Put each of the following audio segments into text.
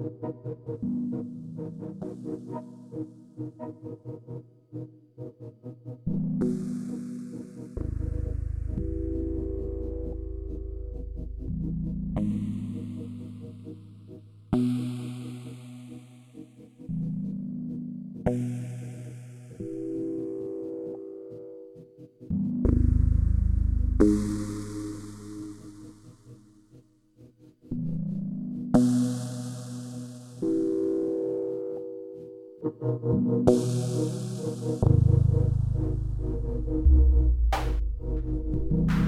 Thank you. Thank you.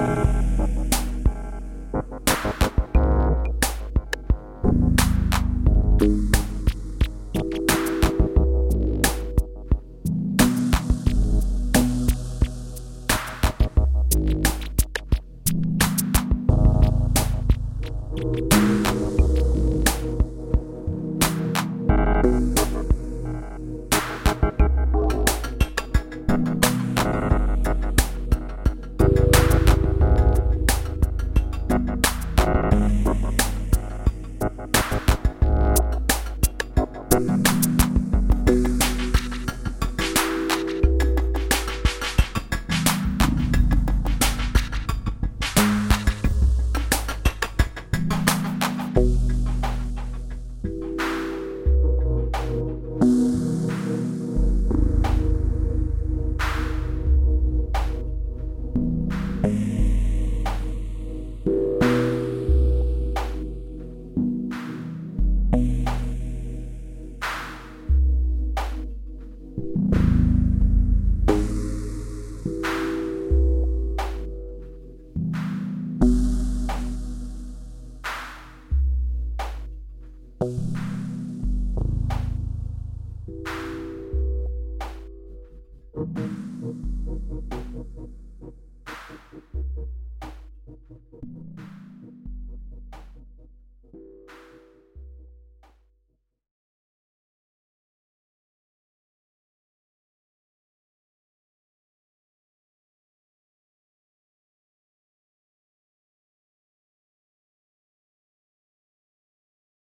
thank you Bye.